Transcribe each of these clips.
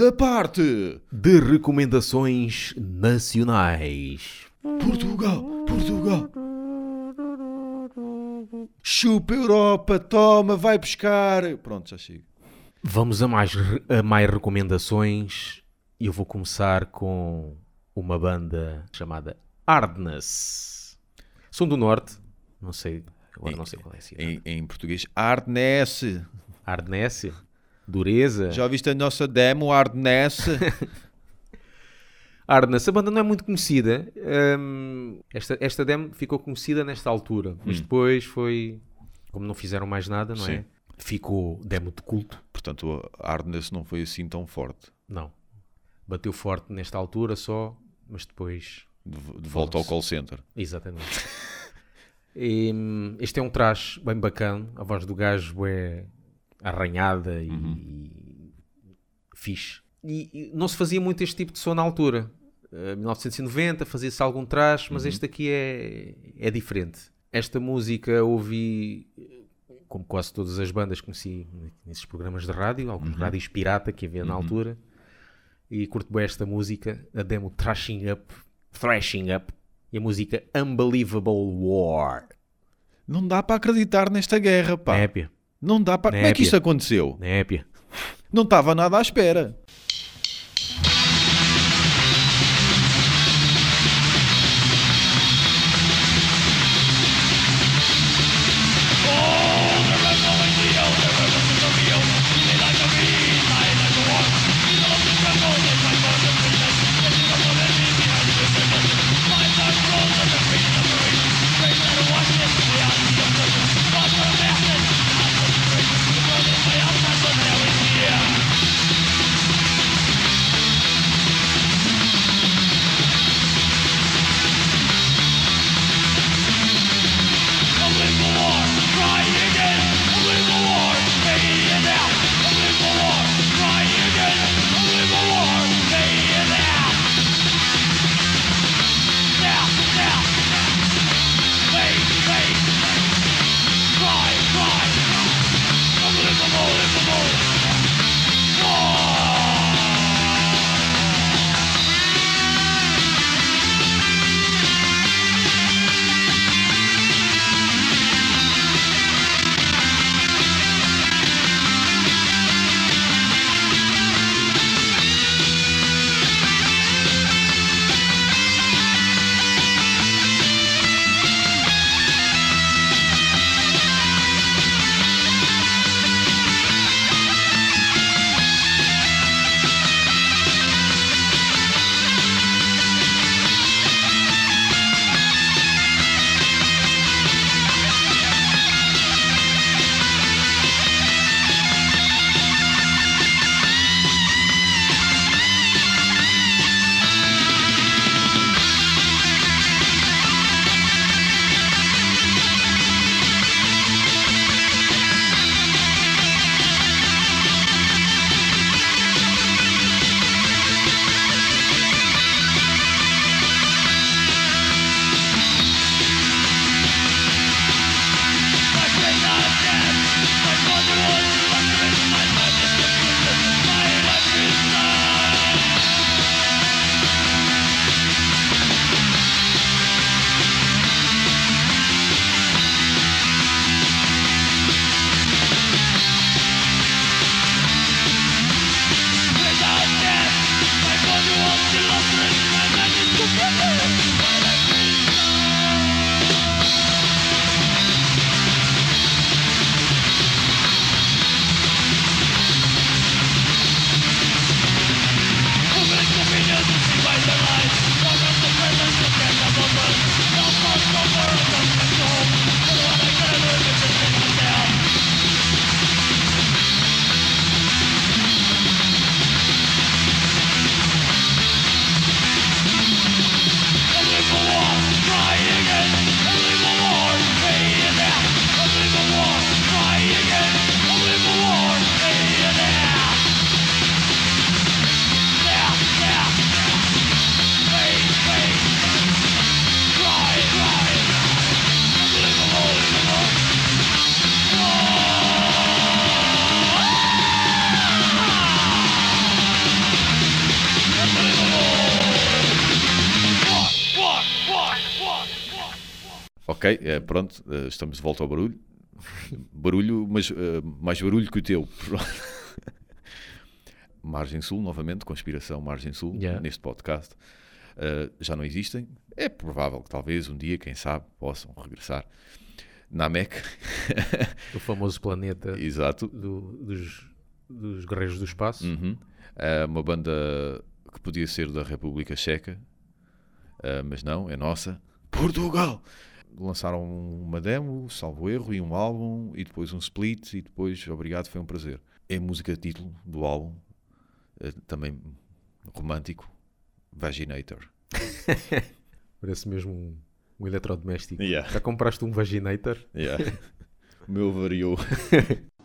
Segunda parte. de recomendações nacionais. Portugal, Portugal. Chupa Europa, toma, vai buscar. Pronto, já chego. Vamos a mais, a mais recomendações eu vou começar com uma banda chamada Hardness. São do Norte, não sei, agora não sei qual é a cidade. Em, em português, Arness. Hardness, Dureza. Já viste a nossa demo, Arness? Hardness, a banda não é muito conhecida. Hum, esta, esta demo ficou conhecida nesta altura, mas depois foi, como não fizeram mais nada, não é? Sim. Ficou demo de culto. Portanto, a Arness não foi assim tão forte. Não. Bateu forte nesta altura só, mas depois. De, de volta ao call center. Exatamente. E, hum, este é um trash bem bacana. A voz do gajo é arranhada e, e fixe. E, e não se fazia muito este tipo de som na altura. Eh, 1990 fazia-se algum trash, mas este aqui é, é diferente. Esta música ouvi, como quase todas as bandas, conheci nesses programas de rádio, alguns rádios pirata que havia na altura. E curto bem esta música, a demo Thrashing Up, Thrashing Up, e a música Unbelievable War. Não dá para acreditar nesta guerra, pá. Népia, Não dá para. Como é que isto aconteceu? népia. Não estava nada à espera. Ok, é, pronto, eh, estamos de volta ao barulho. Barulho, mas eh, mais barulho que o teu. Margem Sul, novamente, conspiração Margem Sul, Yeah. neste podcast. Eh, já não existem. É provável que talvez um dia, quem sabe, possam regressar. Namek, O famoso planeta exato. do- dos, dos guerreiros do espaço. Uhum. É uma banda que podia ser da República Checa, eh, mas não, é nossa. Portugal! Lançaram uma demo, salvo erro, e um álbum, e depois um split, e depois, obrigado, foi um prazer. É a música título do álbum, eh, também romântico, Vaginator. Parece mesmo um, um eletrodoméstico. Yeah. Já compraste um Vaginator? Yeah. o meu variou.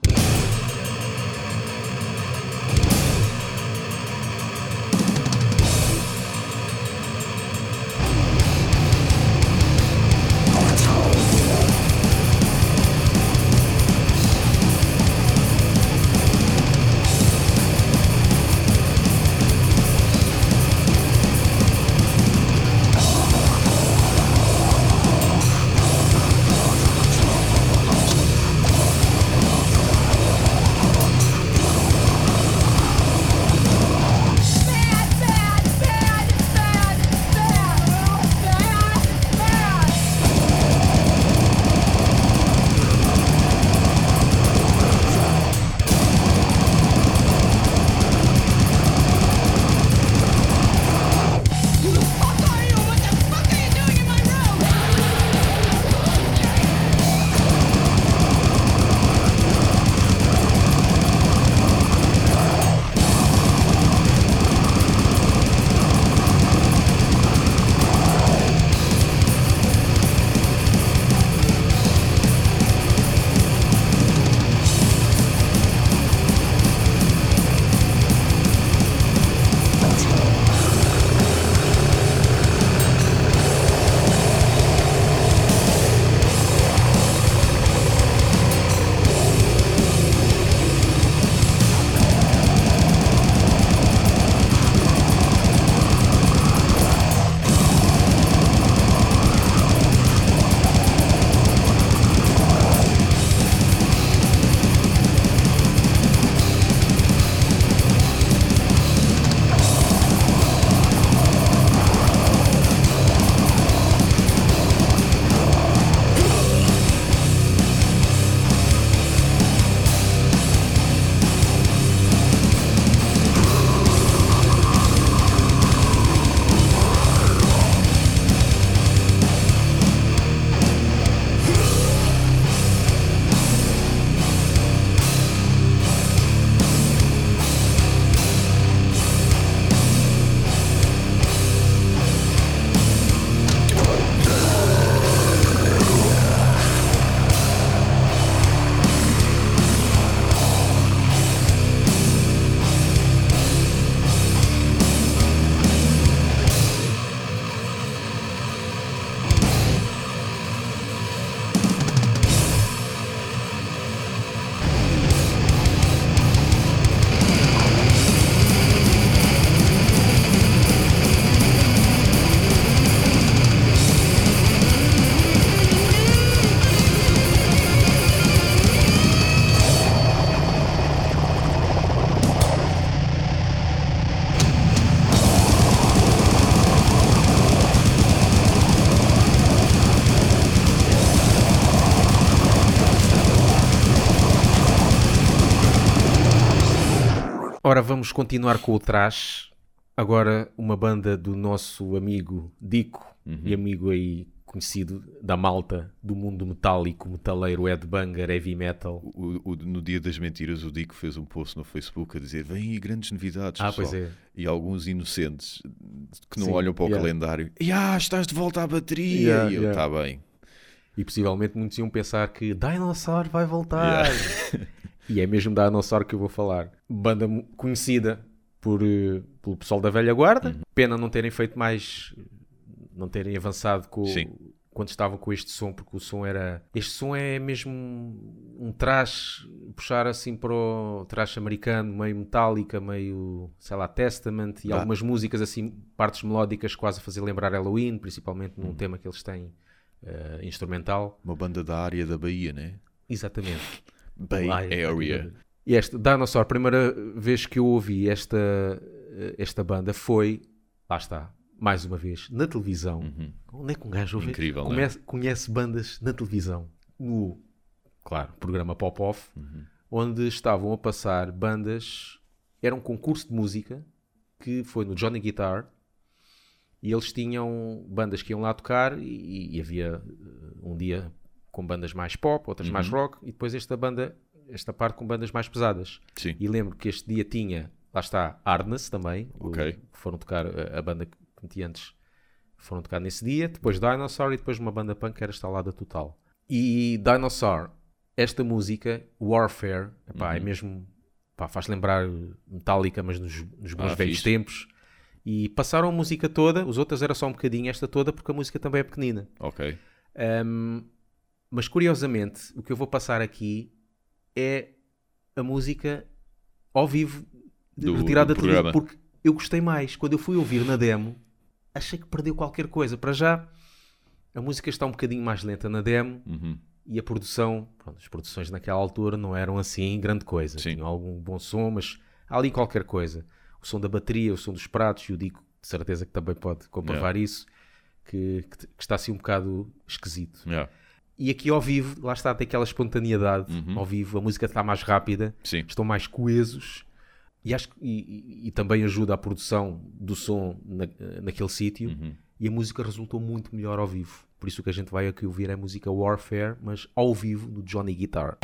Ora, vamos continuar com o trash. Agora, uma banda do nosso amigo Dico e amigo aí conhecido da malta do mundo metálico, metaleiro, headbanger, heavy metal. O- o- no dia das mentiras, o Dico fez um post no Facebook a dizer: Vêm aí grandes novidades. Ah, pessoal." pois é. E alguns inocentes que não Sim, olham para o yeah. calendário. Ah, estás de volta à bateria. Yeah, e eu, yeah. está bem. E possivelmente muitos iam pensar que Dinosaur vai voltar. e é mesmo da Dinosaur que eu vou falar. Banda conhecida por, eh, pelo pessoal da velha guarda. Uhum. Pena não terem feito mais, não terem avançado com, Sim. quando estavam com este som, porque o som era. Este som é mesmo um trash, puxar assim para o trash americano, meio metálica, meio, sei lá, Testament e Dá. algumas músicas assim, partes melódicas quase a fazer lembrar Halloween, principalmente Uhum. num tema que eles têm eh, instrumental. Uma banda da área da Bahia, né? Exatamente. Bay é- Area. E esta, Dinosaur, a primeira vez que eu ouvi esta, esta banda foi, lá está, mais uma vez, na televisão. Onde é que um gajo ouve? Uhum. Incrível, é? conhece, conhece bandas na televisão? No, claro, programa Pop-Off, Uhum. onde estavam a passar bandas, era um concurso de música, que foi no Johnny Guitar, e eles tinham bandas que iam lá tocar, e, e havia eh, um dia com bandas mais pop, outras mais Uhum. rock, e depois esta banda, esta parte com bandas mais pesadas. Sim. E lembro que este dia tinha, lá está, Hardness também, o- Ok. que foram tocar a, a banda que meti antes, foram tocar nesse dia, depois Dinosaur e depois uma banda punk que era instalada total. E Dinosaur, esta música, Warfare, epá, Uhum. é mesmo, pá, faz lembrar Metallica, mas nos, nos bons Ah, velhos fixe. tempos. E passaram a música toda, os outros era só um bocadinho, esta toda, porque a música também é pequenina. Ok. Um, mas curiosamente, o que eu vou passar aqui é a música ao vivo Do- retirada do da televisão, programa. porque eu gostei mais. Quando eu fui ouvir na demo, achei que perdeu qualquer coisa. Para já, a música está um bocadinho mais lenta na demo Uhum. e a produção, pronto, as produções naquela altura não eram assim grande coisa. Sim. Tinham algum bom som, mas há ali qualquer coisa. O som da bateria, o som dos pratos, e o Dico de certeza que também pode comprovar isso, que, que- que está assim um bocado esquisito. Yeah. E aqui ao vivo, lá está, tem aquela espontaneidade. Uhum. Ao vivo, a música está mais rápida, Sim. estão mais coesos. E, acho, e, e- e também ajuda a produção do som na, naquele sítio. Uhum. E a música resultou muito melhor ao vivo. Por isso que a gente vai aqui ouvir é a música Warfare, mas ao vivo do Johnny Guitar.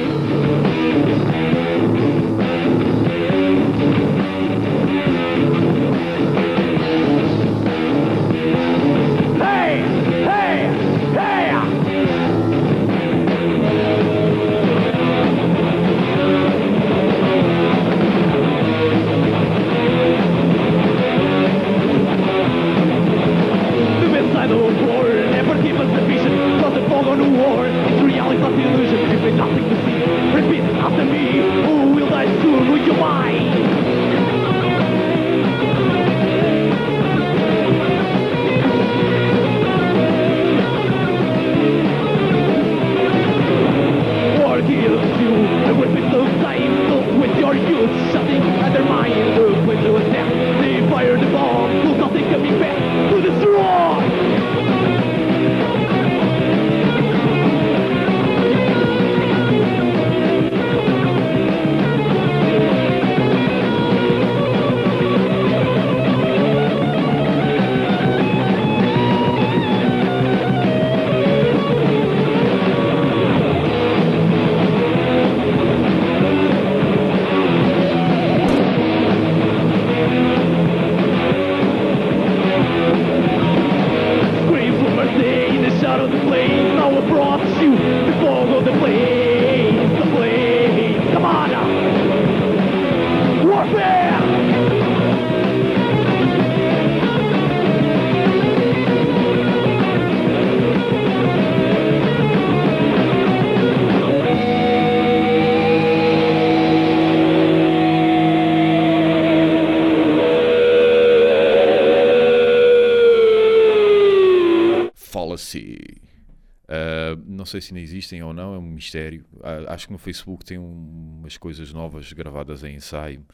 Sei se ainda existem ou não, é um mistério. Ah, acho que no Facebook tem um- umas coisas novas gravadas em ensaio,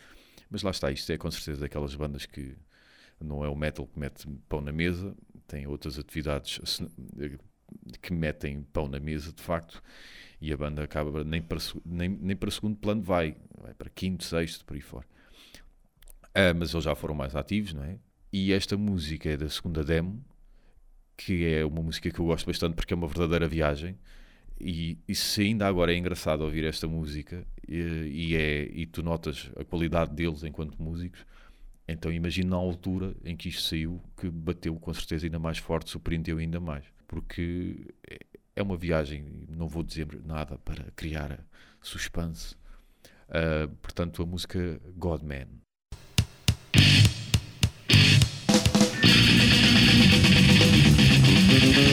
mas lá está. Isto é com certeza daquelas bandas que não é o metal que mete pão na mesa, tem outras atividades se- que metem pão na mesa de facto, e a banda acaba nem para, nem, nem para segundo plano vai, vai para quinto, sexto, por aí fora. Ah, mas eles já foram mais ativos, não é? E esta música é da segunda demo, que é uma música que eu gosto bastante porque é uma verdadeira viagem. E, e se ainda agora é engraçado ouvir esta música e, e é, e tu notas a qualidade deles enquanto músicos, então imagina na altura em que isto saiu, que bateu com certeza ainda mais forte, surpreendeu ainda mais. Porque é- é uma viagem, não vou dizer nada para criar suspense. Ah, portanto, a música Godman. thank you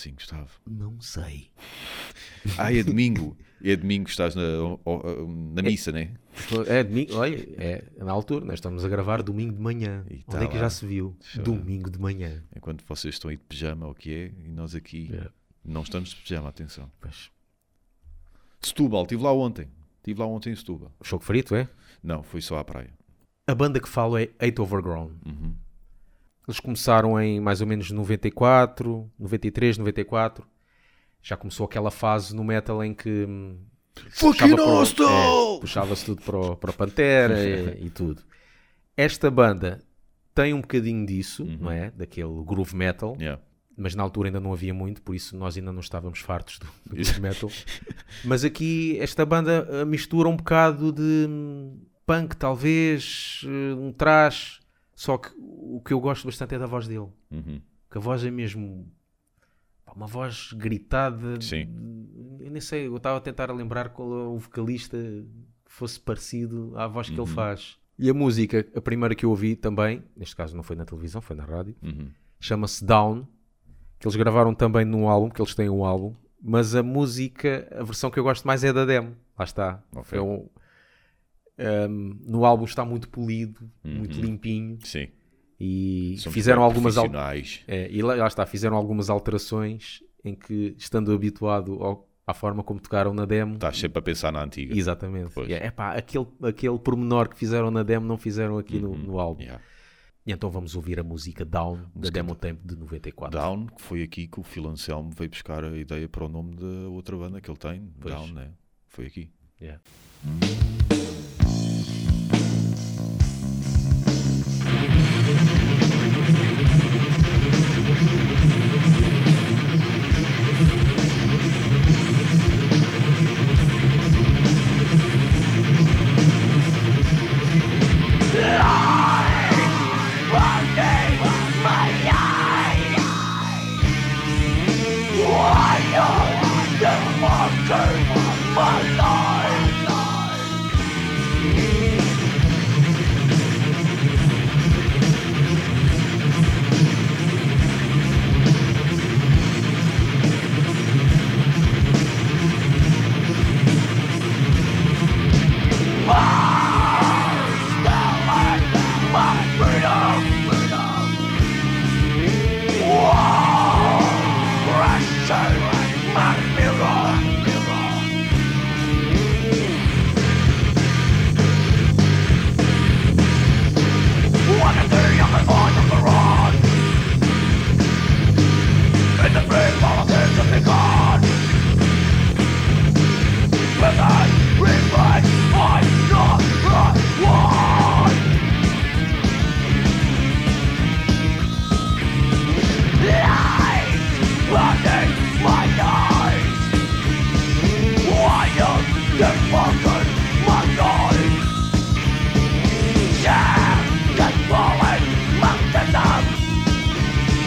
assim, Gustavo? Não sei. Ah, é domingo. É domingo que estás na, na missa, né? É domingo, olha, é na altura, nós estamos a gravar domingo de manhã. E Onde tá é que lá. já se viu? Domingo de manhã. Enquanto vocês estão aí de pijama, o que é, e nós aqui É. não estamos de pijama, atenção. Pois. Setúbal, estive lá ontem. Estive lá ontem em Setúbal. Choco frito, é? Não, fui só à praia. A banda que falo é Eight Overgrown. Uhum. Eles começaram em mais ou menos 94, 93, 94. Já começou aquela fase no metal em que hum, Fucking é, puxava-se tudo para o, para o Pantera e, e tudo. Esta banda tem um bocadinho disso, não é? Daquele groove metal, Yeah. mas na altura ainda não havia muito, por isso nós ainda não estávamos fartos do, do groove metal. Mas aqui esta banda eh, mistura um bocado de hum, punk, talvez, eh, um trash. Só que o que eu gosto bastante é da voz dele. Uhum. Que a voz é mesmo uma voz gritada. Sim. Eu nem sei, eu estava a tentar lembrar qual é o vocalista que fosse parecido à voz que Uhum. ele faz. E a música, a primeira que eu ouvi também, neste caso não foi na televisão, foi na rádio, Uhum. chama-se Down, que eles gravaram também num álbum, que eles têm um álbum, mas a música, a versão que eu gosto mais é da demo. Lá está. Ok. É um- um, no álbum está muito polido, muito Uhum. limpinho Sim. e fizeram algumas al- profissionais. é, e lá, lá está, fizeram algumas alterações em que, estando habituado ao- à forma como tocaram na demo, Estás sempre a pensar na antiga. exatamente, Pois. É, epá, aquele, aquele pormenor que fizeram na demo não fizeram aqui no, no álbum. Uhum. Yeah. E então vamos ouvir a música Down da Música Demo Tempo de 94. Down, que foi aqui que o Phil Anselmo veio buscar a ideia para o nome da outra banda que ele tem. Pois. Down, né? Foi aqui. Yeah.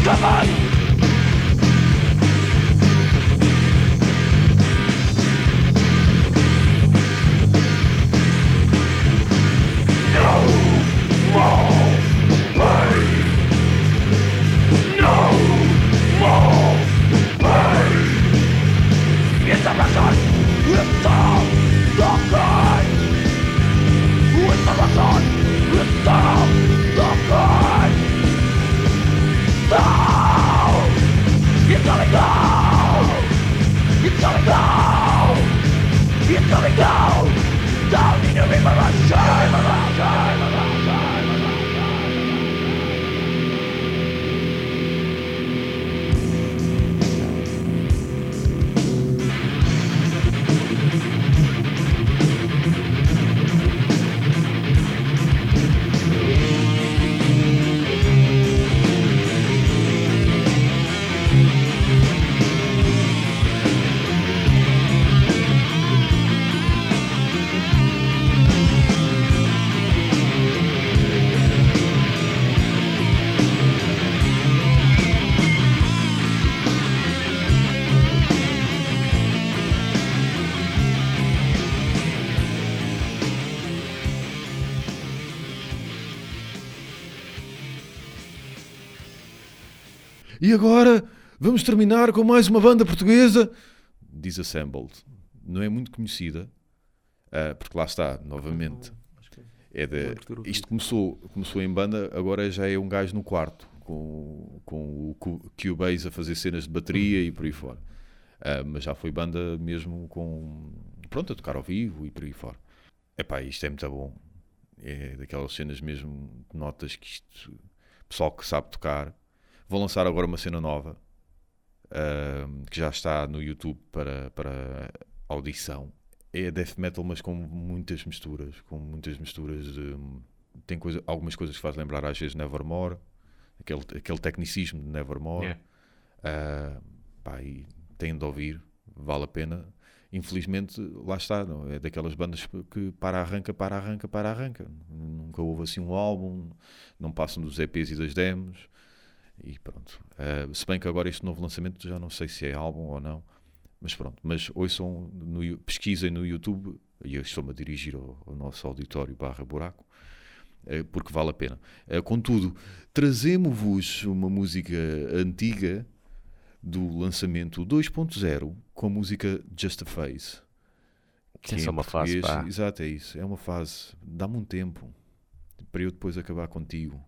Come on! E agora vamos terminar com mais uma banda portuguesa. Disassembled. Não é muito conhecida, ah, porque lá está, novamente. É de, isto começou, começou em banda, agora já é um gajo no quarto, com, com o Cu- Cubase a fazer cenas de bateria e por aí fora. Ah, mas já foi banda mesmo com. Pronto, a tocar ao vivo e por aí fora. Epá, isto é muito bom. É daquelas cenas mesmo, notas que isto. Pessoal que sabe tocar. Vou lançar agora uma cena nova ah, que já está no YouTube para, para audição. É death metal, mas com muitas misturas. Com muitas misturas de. Tem coisa, algumas coisas que faz lembrar às vezes Nevermore, aquele, aquele tecnicismo de Nevermore. Yeah. Ah, pá, e têm de ouvir, vale a pena. Infelizmente, lá está, não? é daquelas bandas que para arranca, para arranca, para arranca. Nunca houve assim um álbum, não passam dos EPs e das demos. E pronto. Ah, se bem que agora este novo lançamento já não sei se é álbum ou não, mas pronto. Mas ouçam, no, pesquisem no YouTube, e eu estou-me a dirigir ao, ao nosso auditório barra buraco, eh, porque vale a pena. Eh, Contudo, trazemos-vos uma música antiga do lançamento 2.0 com a música Just a Phase. Que é só uma fase, pá. Exato, é isso. É uma fase. Dá-me um tempo para eu depois acabar contigo.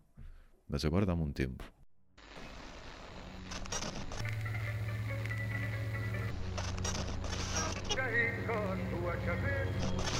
Mas agora dá-me um tempo. Come in.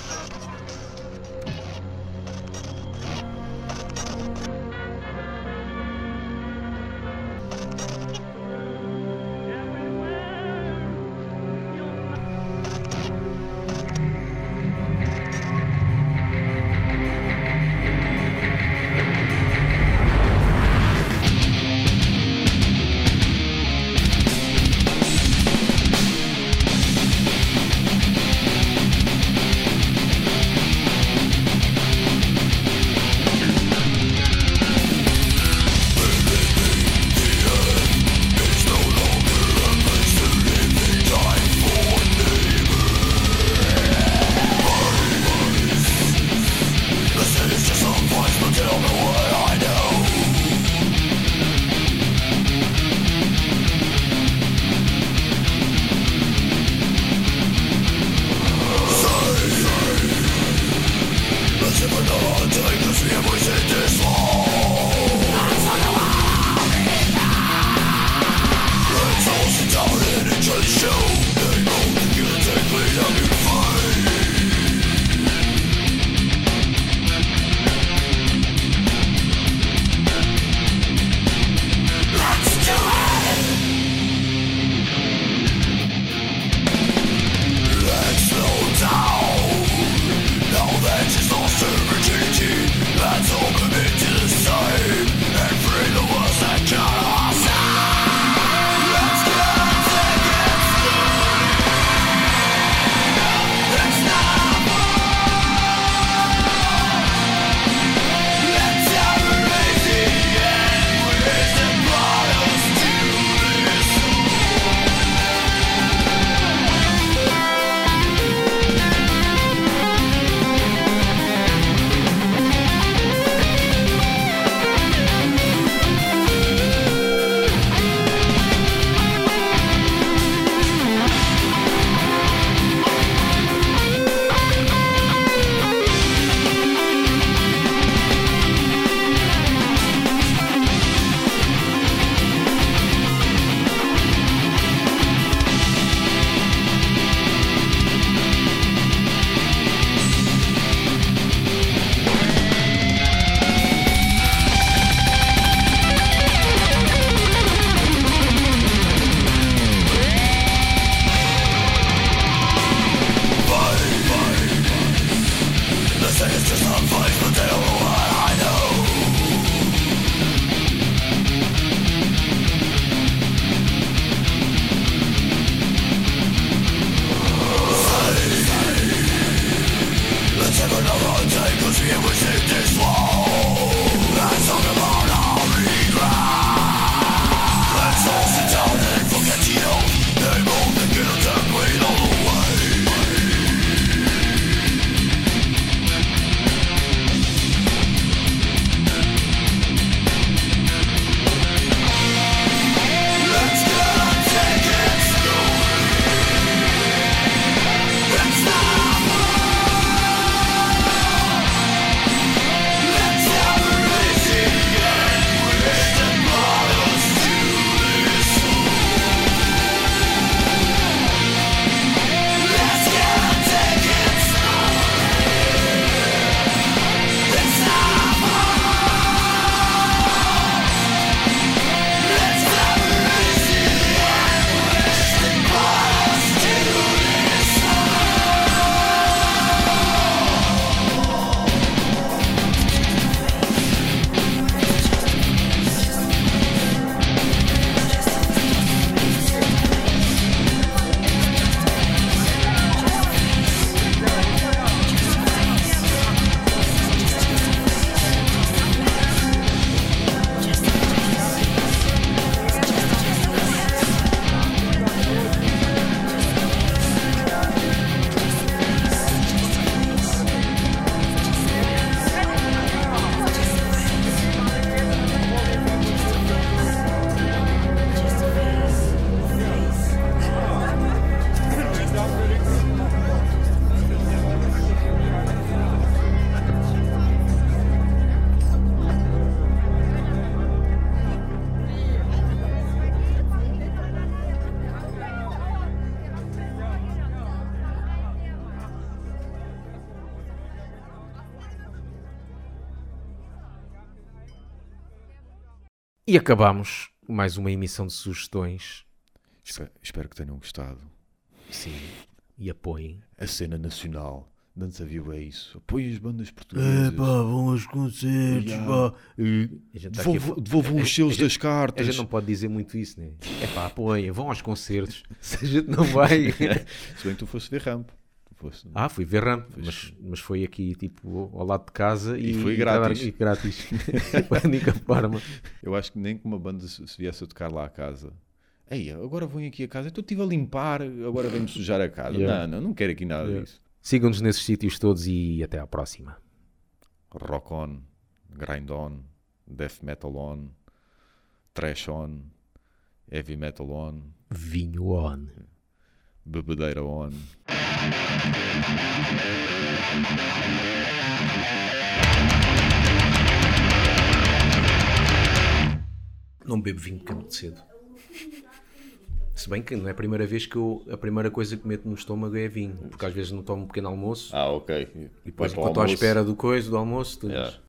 When the hunting is here, we sit this. Acabamos mais uma emissão de sugestões. Espero, espero que tenham gostado. Sim. E apoiem. A cena nacional. Não se viu é isso. Apoiem as bandas portuguesas. vão aos concertos, pá. A a Devolvam devolvam os selos das A cartas. gente não pode dizer muito isso, né? É pá, apoiem, vão aos concertos. Se a gente não vai. Se bem que tu foste ver ramp. Foste- Ah, fui ver Ramp, mas, mas foi aqui tipo ao lado de casa e, E foi grátis. E grátis. foi a única forma. Eu acho que nem que uma banda se, se viesse a tocar lá a casa. Ei, agora vou aqui a casa. Então estive a limpar, agora vem-me sujar a casa. Yeah. Não, não, não quero aqui nada Yeah. disso. Sigam-nos nesses sítios todos e até à próxima. Rock on, grind on, death metal on, trash on, heavy metal on, Vinho on. Bebedeira on. Não bebo vinho de cedo. Se bem que não é a primeira vez que eu. A primeira coisa que meto no estômago é vinho. Porque às vezes não tomo um pequeno almoço. Ah, ok. e depois, enquanto estou à espera do coisa, do almoço, tu Yeah.